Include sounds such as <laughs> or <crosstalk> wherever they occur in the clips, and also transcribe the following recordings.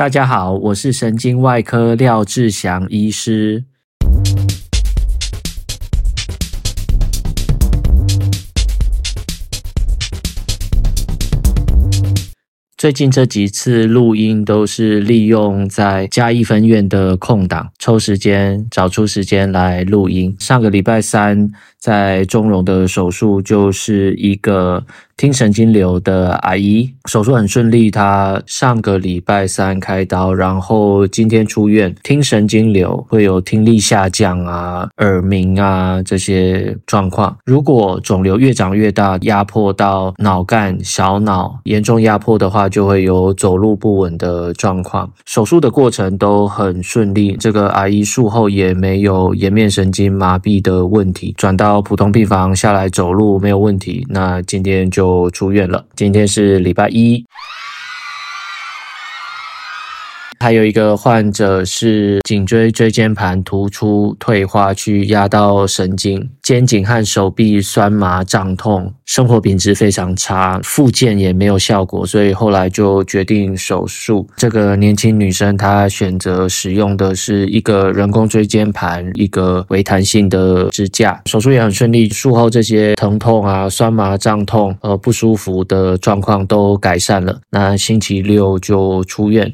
大家好，我是神经外科廖志祥医师。最近这几次录音都是利用在嘉义分院的空档，抽时间找出时间来录音。上个礼拜三在中荣的手术，就是一个听神经瘤的阿姨，手术很顺利。她上个礼拜三开刀，然后今天出院。听神经瘤会有听力下降啊、耳鸣啊这些状况。如果肿瘤越长越大，压迫到脑干、小脑，严重压迫的话，就会有走路不稳的状况。手术的过程都很顺利，这个阿姨术后也没有颜面神经麻痹的问题，转到到普通病房下来走路没有问题。那今天就。出院了，今天是礼拜一。还有一个患者是颈椎椎间盘突出退化，去压到神经，肩颈和手臂酸麻胀痛，生活品质非常差，复健也没有效果，所以后来就决定手术。这个年轻女生她选择使用的是一个人工椎间盘，一个微弹性的支架，手术也很顺利。术后这些疼痛啊、酸麻胀痛、呃不舒服的状况都改善了。那星期六就出院。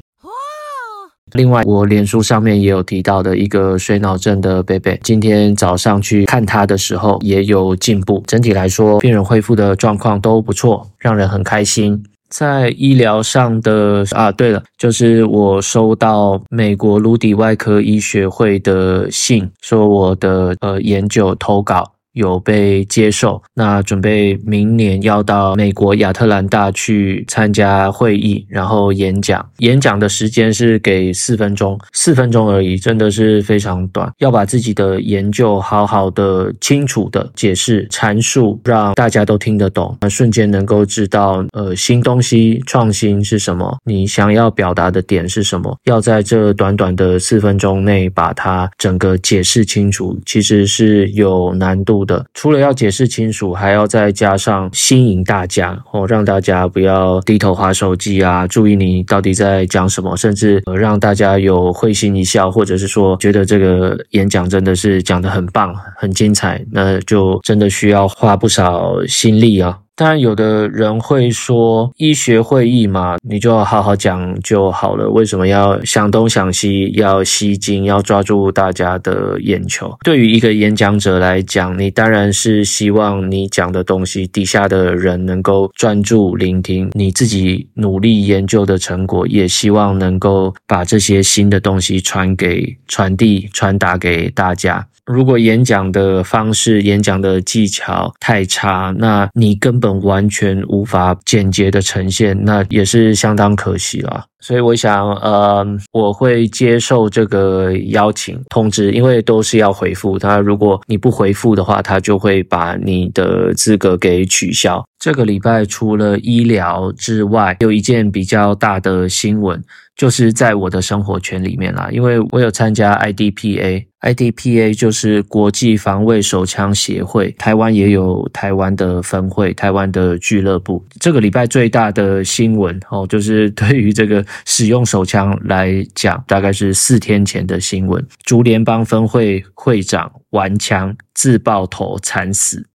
另外，我脸书上面也有提到的一个水脑症的贝贝，今天早上去看他的时候也有进步。整体来说，病人恢复的状况都不错，让人很开心。在医疗上的啊，对了，就是我收到美国颅底外科医学会的信，说我的呃研究投稿。有被接受，那准备明年要到美国亚特兰大去参加会议，然后演讲。演讲的时间是给四分钟，四分钟而已，真的是非常短。要把自己的研究好好的、清楚的解释、阐述，让大家都听得懂，那瞬间能够知道，呃，新东西创新是什么，你想要表达的点是什么，要在这短短的四分钟内把它整个解释清楚，其实是有难度的。除了要解释清楚，还要再加上吸引大家哦，让大家不要低头划手机啊，注意你到底在讲什么，甚至让大家有会心一笑，或者是说觉得这个演讲真的是讲得很棒、很精彩，那就真的需要花不少心力啊。当然，有的人会说，医学会议嘛，你就好好讲就好了。为什么要想东想西，要吸睛，要抓住大家的眼球？对于一个演讲者来讲，你当然是希望你讲的东西，底下的人能够专注聆听，你自己努力研究的成果，也希望能够把这些新的东西传给、传递、传达给大家。如果演讲的方式、演讲的技巧太差，那你根本完全无法简洁的呈现，那也是相当可惜了。所以我想，呃，我会接受这个邀请通知，因为都是要回复他。如果你不回复的话，他就会把你的资格给取消。这个礼拜除了医疗之外，有一件比较大的新闻。就是在我的生活圈里面啦，因为我有参加 IDPA，IDPA 就是国际防卫手枪协会，台湾也有台湾的分会，台湾的俱乐部。这个礼拜最大的新闻哦，就是对于这个使用手枪来讲，大概是四天前的新闻，竹联邦分会会长玩枪自爆头惨死。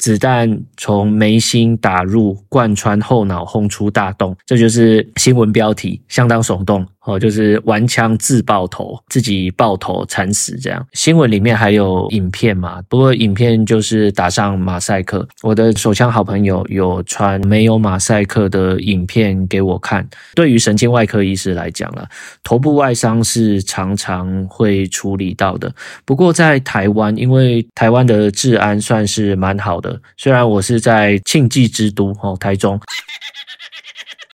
子弹从眉心打入，贯穿后脑，轰出大洞。这就是新闻标题，相当耸动。哦，就是玩枪自爆头，自己爆头惨死这样。新闻里面还有影片嘛？不过影片就是打上马赛克。我的手枪好朋友有传没有马赛克的影片给我看。对于神经外科医师来讲了，头部外伤是常常会处理到的。不过在台湾，因为台湾的治安算是蛮好的，虽然我是在庆忌之都哦，台中。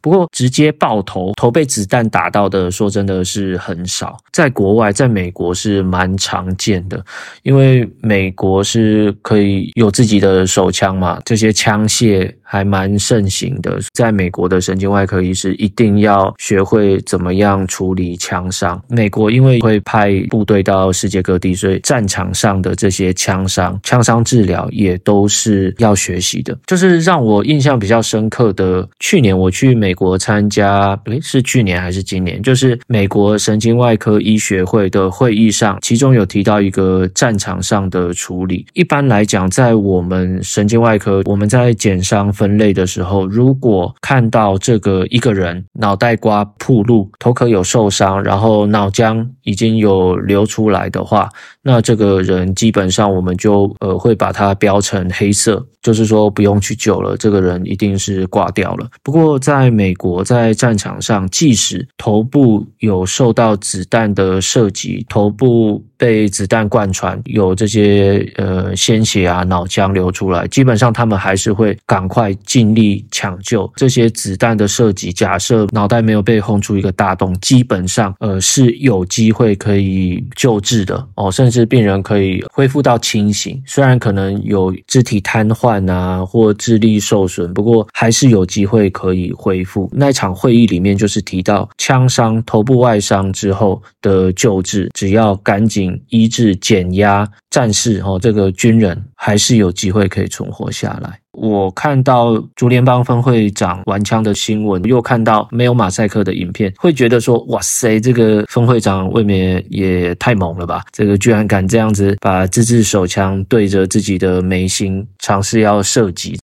不过，直接爆头，头被子弹打到的，说真的是很少。在国外，在美国是蛮常见的，因为美国是可以有自己的手枪嘛，这些枪械还蛮盛行的。在美国的神经外科医师一定要学会怎么样处理枪伤。美国因为会派部队到世界各地，所以战场上的这些枪伤、枪伤治疗也都是要学习的。就是让我印象比较深刻的，去年我去美国参加，诶，是去年还是今年？就是美国神经外科医学会的会议上，其中有提到一个战场上的处理。一般来讲，在我们神经外科，我们在减伤分类的时候，如果看到这个一个人脑袋瓜暴露，头壳有受伤，然后脑浆已经有流出来的话，那这个人基本上我们就呃会把它标成黑色，就是说不用去救了，这个人一定是挂掉了。不过在美国，在战场上，即使头部有受到子弹的射击，头部被子弹贯穿，有这些呃鲜血啊、脑浆流出来，基本上他们还是会赶快尽力抢救。这些子弹的射击，假设脑袋没有被轰出一个大洞，基本上呃是有机会可以救治的哦，甚至病人可以恢复到清醒。虽然可能有肢体瘫痪啊或智力受损，不过还是有机会可以恢复。那场会议里面就是提到枪伤、头部外伤之后的救治，只要赶紧。医治减压，战士哦，这个军人还是有机会可以存活下来。我看到竹联帮分会长玩枪的新闻，又看到没有马赛克的影片，会觉得说：哇塞，这个分会长未免也太猛了吧！这个居然敢这样子把自制手枪对着自己的眉心尝试要射击。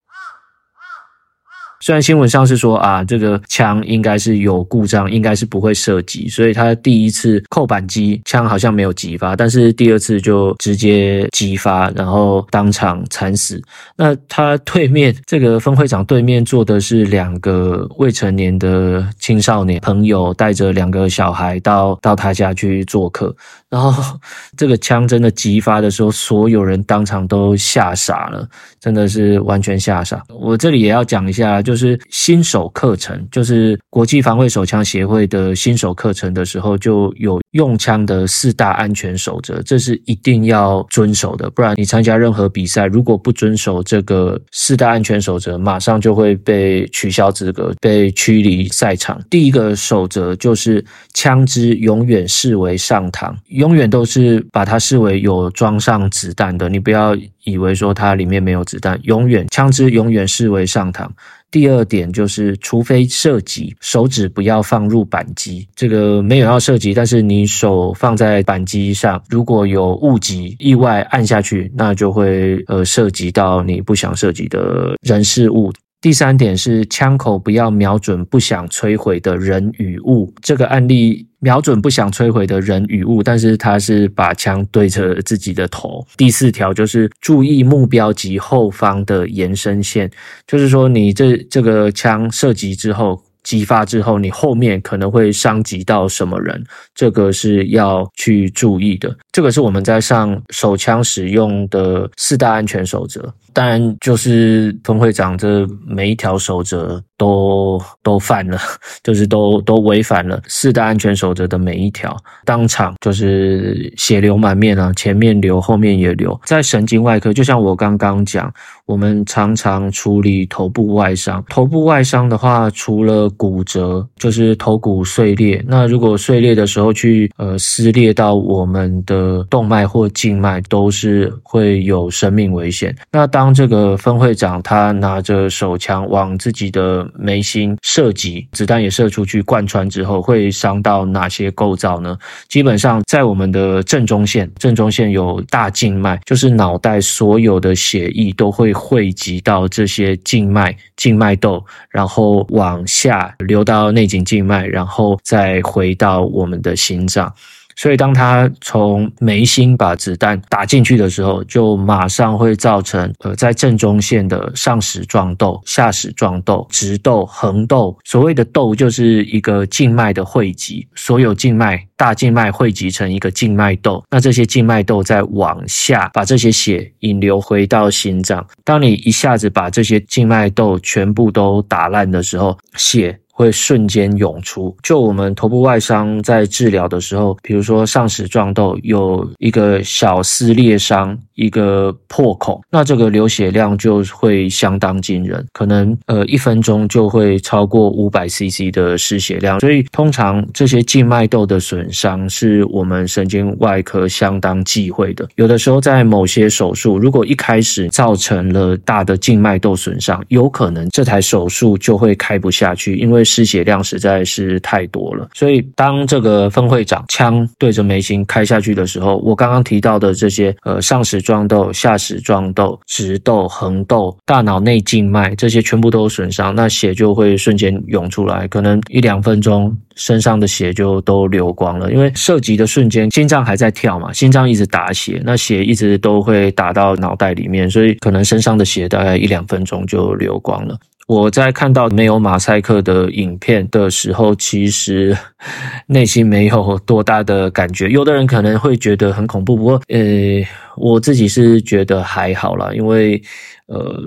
虽然新闻上是说啊，这个枪应该是有故障，应该是不会射击，所以他第一次扣扳机，枪好像没有击发，但是第二次就直接击发，然后当场惨死。那他对面这个分会长对面坐的是两个未成年的青少年朋友，带着两个小孩到到他家去做客，然后这个枪真的击发的时候，所有人当场都吓傻了，真的是完全吓傻。我这里也要讲一下。就是新手课程，就是国际防卫手枪协会的新手课程的时候，就有用枪的四大安全守则，这是一定要遵守的。不然你参加任何比赛，如果不遵守这个四大安全守则，马上就会被取消资格，被驱离赛场。第一个守则就是枪支永远视为上膛，永远都是把它视为有装上子弹的，你不要以为说它里面没有子弹，永远枪支永远视为上膛。第二点就是，除非涉及，手指不要放入扳机。这个没有要涉及，但是你手放在扳机上，如果有误击、意外按下去，那就会呃涉及到你不想涉及的人事物。第三点是，枪口不要瞄准不想摧毁的人与物。这个案例。瞄准不想摧毁的人与物，但是他是把枪对着自己的头。第四条就是注意目标及后方的延伸线，就是说你这这个枪射击之后，击发之后，你后面可能会伤及到什么人，这个是要去注意的。这个是我们在上手枪使用的四大安全守则。当然，就是分会长这每一条守则都都犯了，<laughs> 就是都都违反了四大安全守则的每一条，当场就是血流满面啊，前面流，后面也流。在神经外科，就像我刚刚讲，我们常常处理头部外伤。头部外伤的话，除了骨折，就是头骨碎裂。那如果碎裂的时候去呃撕裂到我们的动脉或静脉，都是会有生命危险。那当当这个分会长他拿着手枪往自己的眉心射击，子弹也射出去贯穿之后，会伤到哪些构造呢？基本上在我们的正中线，正中线有大静脉，就是脑袋所有的血液都会汇集到这些静脉、静脉窦，然后往下流到内颈静脉，然后再回到我们的心脏。所以，当他从眉心把子弹打进去的时候，就马上会造成呃，在正中线的上矢状窦、下矢状窦、直窦、横窦。所谓的窦就是一个静脉的汇集，所有静脉大静脉汇集成一个静脉窦，那这些静脉窦再往下把这些血引流回到心脏。当你一下子把这些静脉窦全部都打烂的时候，血。会瞬间涌出。就我们头部外伤在治疗的时候，比如说上矢状窦有一个小撕裂伤，一个破口，那这个流血量就会相当惊人，可能呃一分钟就会超过五百 CC 的失血量。所以通常这些静脉窦的损伤是我们神经外科相当忌讳的。有的时候在某些手术，如果一开始造成了大的静脉窦损伤，有可能这台手术就会开不下去，因为失血量实在是太多了，所以当这个分会长枪对着眉心开下去的时候，我刚刚提到的这些呃上矢状窦、下矢状窦、直窦、横窦、大脑内静脉这些全部都有损伤，那血就会瞬间涌出来，可能一两分钟身上的血就都流光了。因为射击的瞬间，心脏还在跳嘛，心脏一直打血，那血一直都会打到脑袋里面，所以可能身上的血大概一两分钟就流光了。我在看到没有马赛克的影片的时候，其实 <laughs> 内心没有多大的感觉。有的人可能会觉得很恐怖，不过呃，我自己是觉得还好啦，因为呃，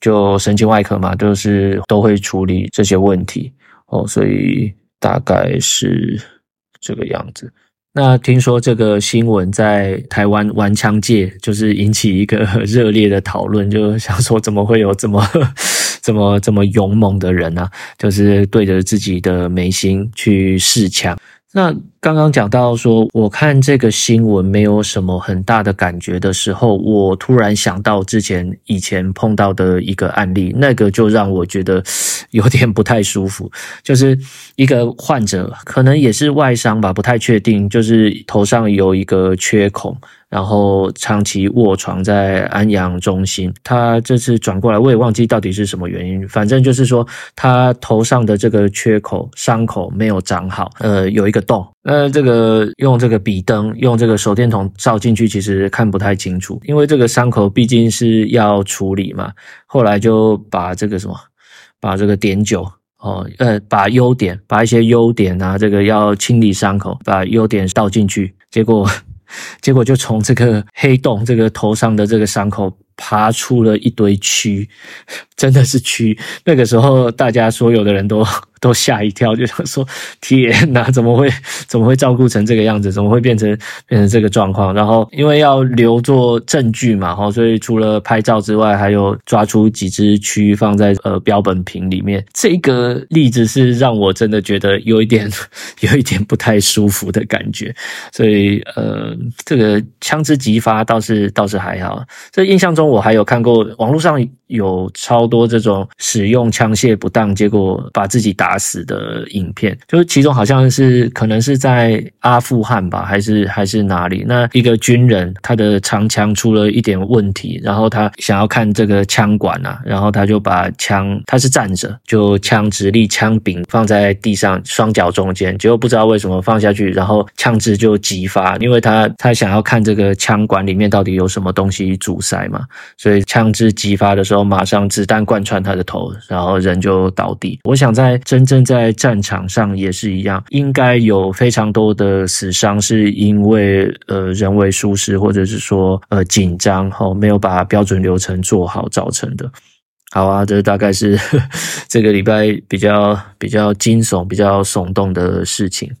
就神经外科嘛，就是都会处理这些问题哦，所以大概是这个样子。那听说这个新闻在台湾玩枪界就是引起一个 <laughs> 热烈的讨论，就想说怎么会有这么这么这么勇猛的人啊？就是对着自己的眉心去试枪。那刚刚讲到说，我看这个新闻没有什么很大的感觉的时候，我突然想到之前以前碰到的一个案例，那个就让我觉得有点不太舒服。<laughs> 就是一个患者可能也是外伤吧，不太确定，就是头上有一个缺口。然后长期卧床在安阳中心，他这次转过来，我也忘记到底是什么原因。反正就是说，他头上的这个缺口伤口没有长好，呃，有一个洞。呃，这个用这个笔灯，用这个手电筒照进去，其实看不太清楚，因为这个伤口毕竟是要处理嘛。后来就把这个什么，把这个碘酒哦，呃，把优点，把一些优点啊，这个要清理伤口，把优点倒进去，结果。结果就从这个黑洞，这个头上的这个伤口爬出了一堆蛆，<laughs> 真的是蛆。那个时候，大家所有的人都。<laughs> 都吓一跳，就想说：“天哪，怎么会怎么会照顾成这个样子？怎么会变成变成这个状况？”然后因为要留作证据嘛，哈，所以除了拍照之外，还有抓出几只蛆放在呃标本瓶里面。这个例子是让我真的觉得有一点 <laughs> 有一点不太舒服的感觉。所以呃，这个枪支击发倒是倒是还好。这印象中我还有看过网络上有超多这种使用枪械不当，结果把自己打。死的影片，就是其中好像是可能是在阿富汗吧，还是还是哪里？那一个军人他的长枪出了一点问题，然后他想要看这个枪管啊，然后他就把枪，他是站着，就枪直立，枪柄放在地上，双脚中间，结果不知道为什么放下去，然后枪支就击发，因为他他想要看这个枪管里面到底有什么东西阻塞嘛，所以枪支击发的时候，马上子弹贯穿他的头，然后人就倒地。我想在。真正在战场上也是一样，应该有非常多的死伤是因为呃人为疏失，或者是说呃紧张后没有把标准流程做好造成的。好啊，这大概是呵 <laughs> 这个礼拜比较比较惊悚、比较耸动的事情。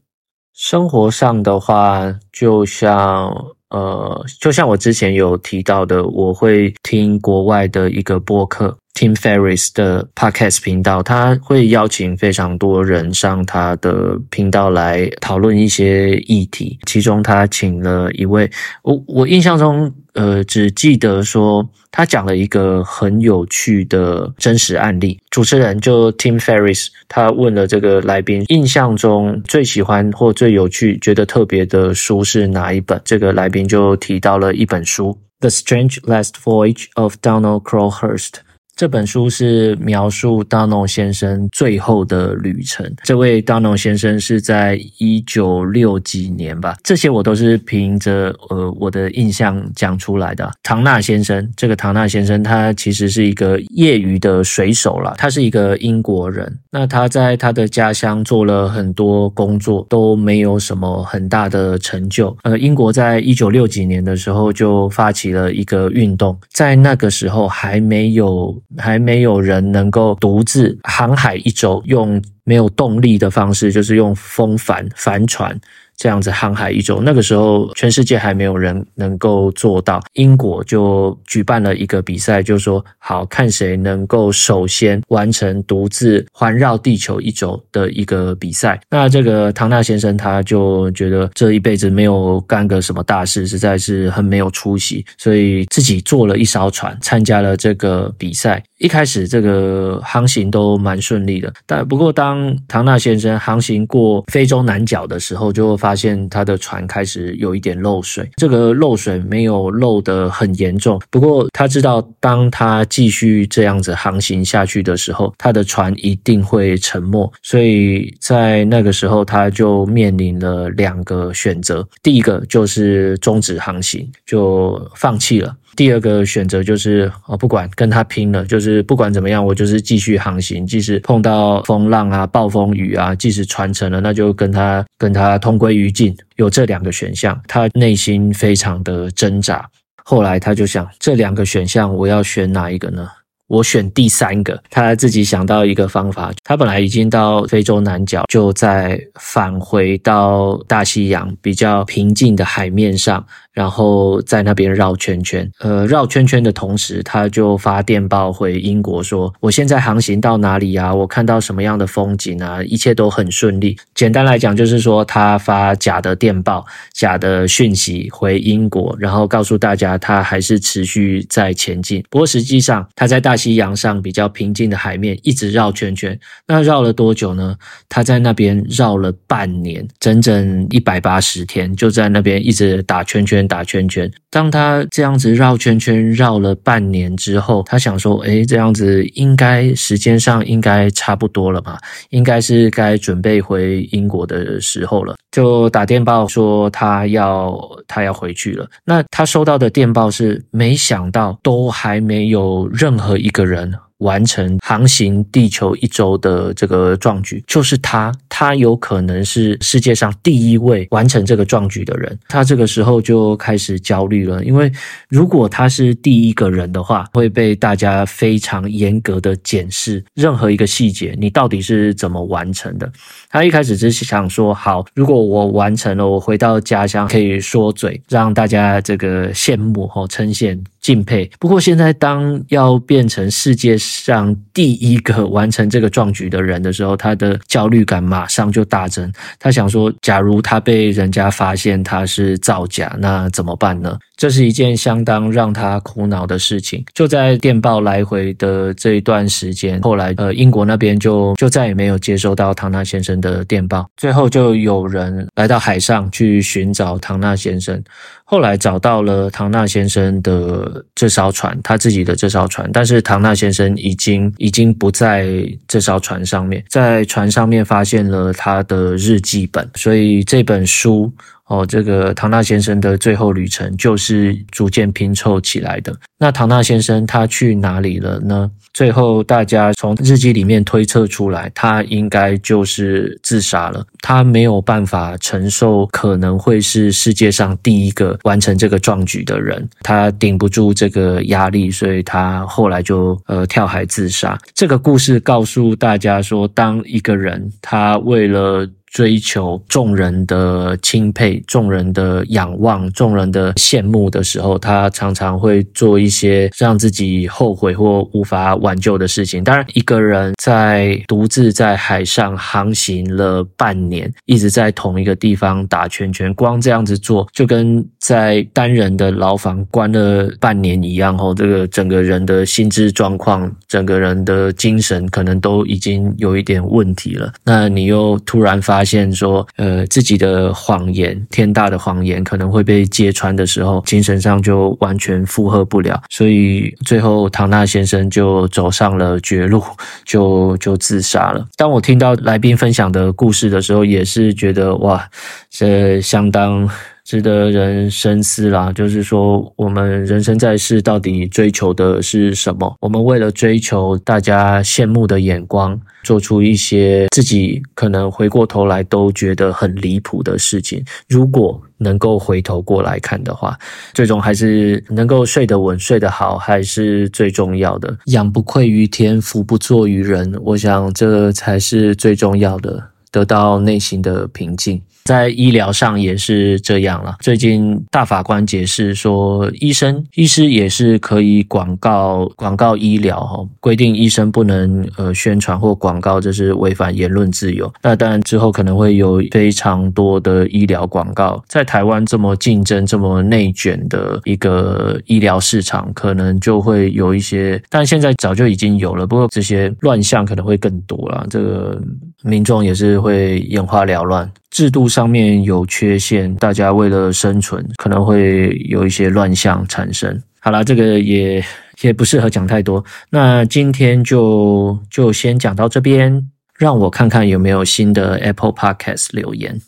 生活上的话，就像呃，就像我之前有提到的，我会听国外的一个播客。Tim Ferris 的 Podcast 频道，他会邀请非常多人上他的频道来讨论一些议题。其中，他请了一位，我我印象中，呃，只记得说他讲了一个很有趣的真实案例。主持人就 Tim Ferriss，他问了这个来宾，印象中最喜欢或最有趣、觉得特别的书是哪一本？这个来宾就提到了一本书，《The Strange Last Voyage of Donald Crowhurst》。这本书是描述唐纳先生最后的旅程。这位唐纳先生是在一九六几年吧，这些我都是凭着呃我的印象讲出来的。唐纳先生，这个唐纳先生他其实是一个业余的水手了，他是一个英国人。那他在他的家乡做了很多工作，都没有什么很大的成就。呃，英国在一九六几年的时候就发起了一个运动，在那个时候还没有。还没有人能够独自航海一周，用没有动力的方式，就是用风帆帆船。这样子航海一周，那个时候全世界还没有人能够做到。英国就举办了一个比赛，就说好看谁能够首先完成独自环绕地球一周的一个比赛。那这个唐纳先生他就觉得这一辈子没有干个什么大事，实在是很没有出息，所以自己坐了一艘船参加了这个比赛。一开始这个航行都蛮顺利的，但不过当唐纳先生航行过非洲南角的时候，就发发现他的船开始有一点漏水。这个漏水没有漏得很严重，不过他知道，当他继续这样子航行下去的时候，他的船一定会沉没。所以在那个时候，他就面临了两个选择：第一个就是终止航行，就放弃了；第二个选择就是哦，不管跟他拼了，就是不管怎么样，我就是继续航行，即使碰到风浪啊、暴风雨啊，即使船沉了，那就跟他跟他同归于尽，有这两个选项，他内心非常的挣扎。后来他就想，这两个选项我要选哪一个呢？我选第三个。他自己想到一个方法，他本来已经到非洲南角，就在返回到大西洋比较平静的海面上。然后在那边绕圈圈，呃，绕圈圈的同时，他就发电报回英国说：“我现在航行到哪里啊？我看到什么样的风景啊？一切都很顺利。”简单来讲，就是说他发假的电报、假的讯息回英国，然后告诉大家他还是持续在前进。不过实际上，他在大西洋上比较平静的海面一直绕圈圈。那绕了多久呢？他在那边绕了半年，整整一百八十天，就在那边一直打圈圈。打圈圈。当他这样子绕圈圈绕了半年之后，他想说：“诶，这样子应该时间上应该差不多了吧？应该是该准备回英国的时候了。”就打电报说他要他要回去了。那他收到的电报是，没想到都还没有任何一个人。完成航行地球一周的这个壮举，就是他，他有可能是世界上第一位完成这个壮举的人。他这个时候就开始焦虑了，因为如果他是第一个人的话，会被大家非常严格的检视任何一个细节，你到底是怎么完成的。他一开始只是想说，好，如果我完成了，我回到家乡可以说嘴，让大家这个羡慕和称羡。敬佩。不过现在，当要变成世界上第一个完成这个壮举的人的时候，他的焦虑感马上就大增。他想说，假如他被人家发现他是造假，那怎么办呢？这是一件相当让他苦恼的事情。就在电报来回的这一段时间，后来呃，英国那边就就再也没有接收到唐纳先生的电报。最后就有人来到海上去寻找唐纳先生。后来找到了唐纳先生的这艘船，他自己的这艘船，但是唐纳先生已经已经不在这艘船上面，在船上面发现了他的日记本，所以这本书。哦，这个唐纳先生的最后旅程就是逐渐拼凑起来的。那唐纳先生他去哪里了呢？最后大家从日记里面推测出来，他应该就是自杀了。他没有办法承受可能会是世界上第一个完成这个壮举的人，他顶不住这个压力，所以他后来就呃跳海自杀。这个故事告诉大家说，当一个人他为了追求众人的钦佩、众人的仰望、众人的羡慕的时候，他常常会做一些让自己后悔或无法挽救的事情。当然，一个人在独自在海上航行了半年，一直在同一个地方打圈圈，光这样子做，就跟在单人的牢房关了半年一样。哦，这个整个人的心智状况、整个人的精神可能都已经有一点问题了。那你又突然发发现说，呃，自己的谎言，天大的谎言可能会被揭穿的时候，精神上就完全负荷不了，所以最后唐纳先生就走上了绝路，<laughs> 就就自杀了。当我听到来宾分享的故事的时候，也是觉得哇，这相当。值得人深思啦，就是说，我们人生在世到底追求的是什么？我们为了追求大家羡慕的眼光，做出一些自己可能回过头来都觉得很离谱的事情。如果能够回头过来看的话，最终还是能够睡得稳、睡得好，还是最重要的。仰不愧于天，俯不作于人，我想这才是最重要的，得到内心的平静。在医疗上也是这样了。最近大法官解释说，医生、医师也是可以广告广告医疗哈，规定医生不能呃宣传或广告，这是违反言论自由。那当然之后可能会有非常多的医疗广告。在台湾这么竞争、这么内卷的一个医疗市场，可能就会有一些，但现在早就已经有了。不过这些乱象可能会更多了，这个民众也是会眼花缭乱。制度上面有缺陷，大家为了生存，可能会有一些乱象产生。好啦，这个也也不适合讲太多。那今天就就先讲到这边，让我看看有没有新的 Apple Podcast 留言。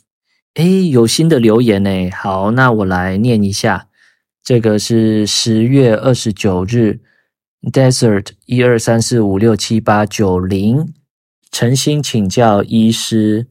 诶，有新的留言诶。好，那我来念一下。这个是十月二十九日，Desert 一二三四五六七八九零，诚心请教医师。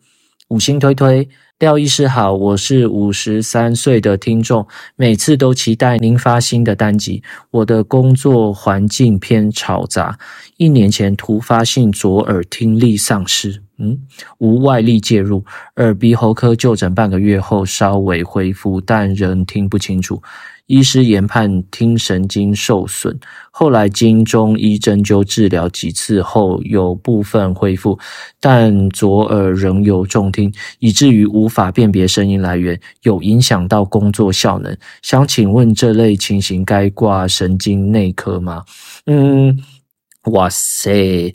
五星推推，廖医师好，我是五十三岁的听众，每次都期待您发新的单集。我的工作环境偏吵杂，一年前突发性左耳听力丧失，嗯，无外力介入，耳鼻喉科就诊半个月后稍微恢复，但仍听不清楚。医师研判听神经受损，后来经中医针灸治疗几次后，有部分恢复，但左耳仍有重听，以至于无法辨别声音来源，有影响到工作效能。想请问这类情形该挂神经内科吗？嗯，哇塞！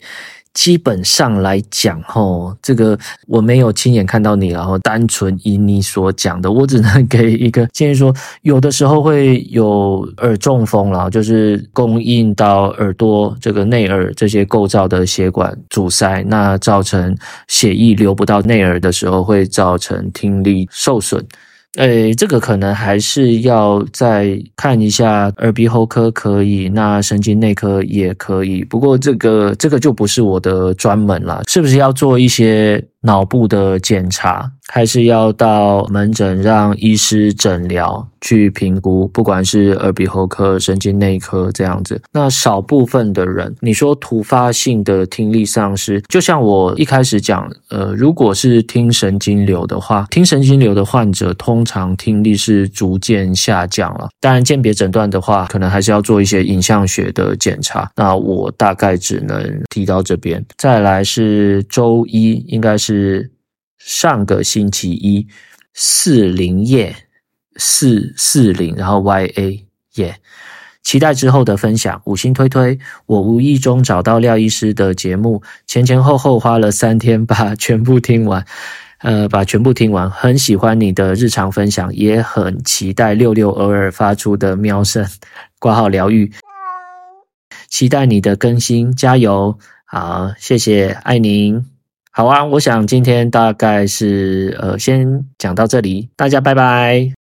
基本上来讲，齁，这个我没有亲眼看到你，然后单纯以你所讲的，我只能给一个建议说，有的时候会有耳中风啦，就是供应到耳朵这个内耳这些构造的血管阻塞，那造成血液流不到内耳的时候，会造成听力受损。诶，这个可能还是要再看一下耳鼻喉科可以，那神经内科也可以。不过这个这个就不是我的专门了，是不是要做一些脑部的检查？还是要到门诊让医师诊疗去评估，不管是耳鼻喉科、神经内科这样子。那少部分的人，你说突发性的听力丧失，就像我一开始讲，呃，如果是听神经瘤的话，听神经瘤的患者通常听力是逐渐下降了。当然，鉴别诊断的话，可能还是要做一些影像学的检查。那我大概只能提到这边。再来是周一，应该是是。上个星期一，四零夜四四零，然后 Y A 耶，期待之后的分享，五星推推。我无意中找到廖医师的节目，前前后后花了三天把全部听完，<laughs> 呃，把全部听完。很喜欢你的日常分享，也很期待六六偶尔发出的喵声，挂号疗愈。期待你的更新，加油！好，谢谢，爱您。好啊，我想今天大概是呃，先讲到这里，大家拜拜。